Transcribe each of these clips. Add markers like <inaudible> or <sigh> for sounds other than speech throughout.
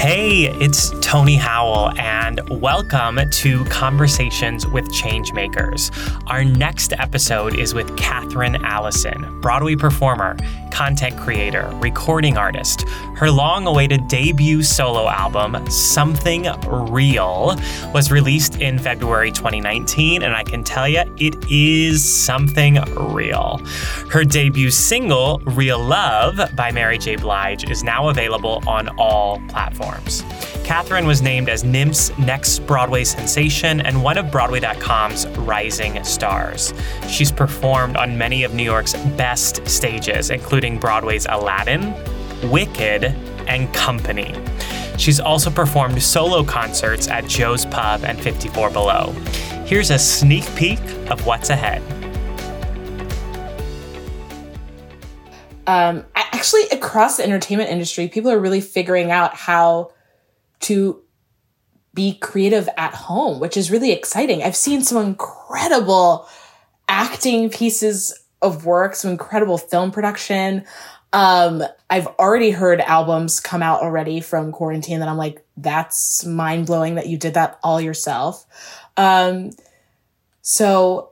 Hey, it's Tony Howell, and welcome to Conversations with Changemakers. Our next episode is with Katherine Allison, Broadway performer, content creator, recording artist. Her long awaited debut solo album, Something Real, was released in February 2019, and I can tell you it is something real. Her debut single, Real Love by Mary J. Blige, is now available on all platforms. Katherine was named as NIMH's next Broadway sensation and one of Broadway.com's rising stars. She's performed on many of New York's best stages, including Broadway's Aladdin, Wicked, and Company. She's also performed solo concerts at Joe's Pub and 54 Below. Here's a sneak peek of what's ahead. um, actually across the entertainment industry, people are really figuring out how to be creative at home, which is really exciting. I've seen some incredible acting pieces of work, some incredible film production. Um, I've already heard albums come out already from quarantine that I'm like, that's mind blowing that you did that all yourself. Um, so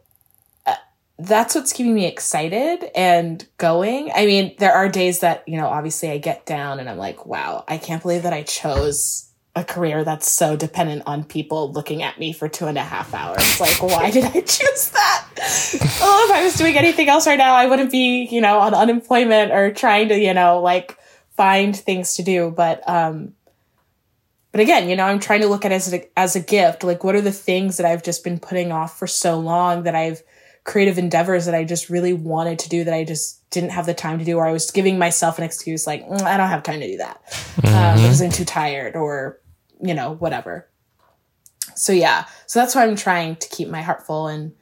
that's what's keeping me excited and going. I mean, there are days that, you know, obviously I get down and I'm like, wow, I can't believe that I chose a career that's so dependent on people looking at me for two and a half hours. Like, why did I choose that? <laughs> oh, if I was doing anything else right now, I wouldn't be, you know, on unemployment or trying to, you know, like find things to do. But, um, but again, you know, I'm trying to look at it as a, as a gift. Like, what are the things that I've just been putting off for so long that I've, creative endeavors that I just really wanted to do that I just didn't have the time to do, or I was giving myself an excuse like, mm, I don't have time to do that mm-hmm. um, because I'm too tired or, you know, whatever. So yeah, so that's why I'm trying to keep my heart full and,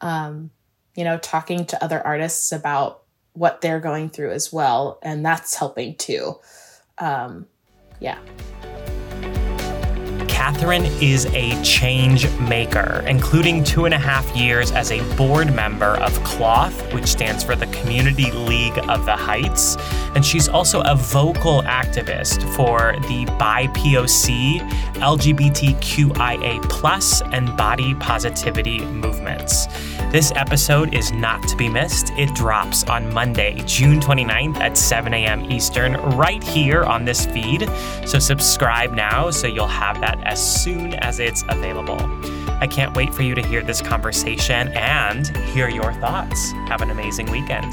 um, you know, talking to other artists about what they're going through as well. And that's helping too. Um, yeah. Katherine is a change maker, including two and a half years as a board member of CLOTH, which stands for the Community League of the Heights. And she's also a vocal activist for the BIPOC, LGBTQIA, and body positivity movements. This episode is not to be missed. It drops on Monday, June 29th at 7 a.m. Eastern, right here on this feed. So subscribe now so you'll have that as soon as it's available. I can't wait for you to hear this conversation and hear your thoughts. Have an amazing weekend.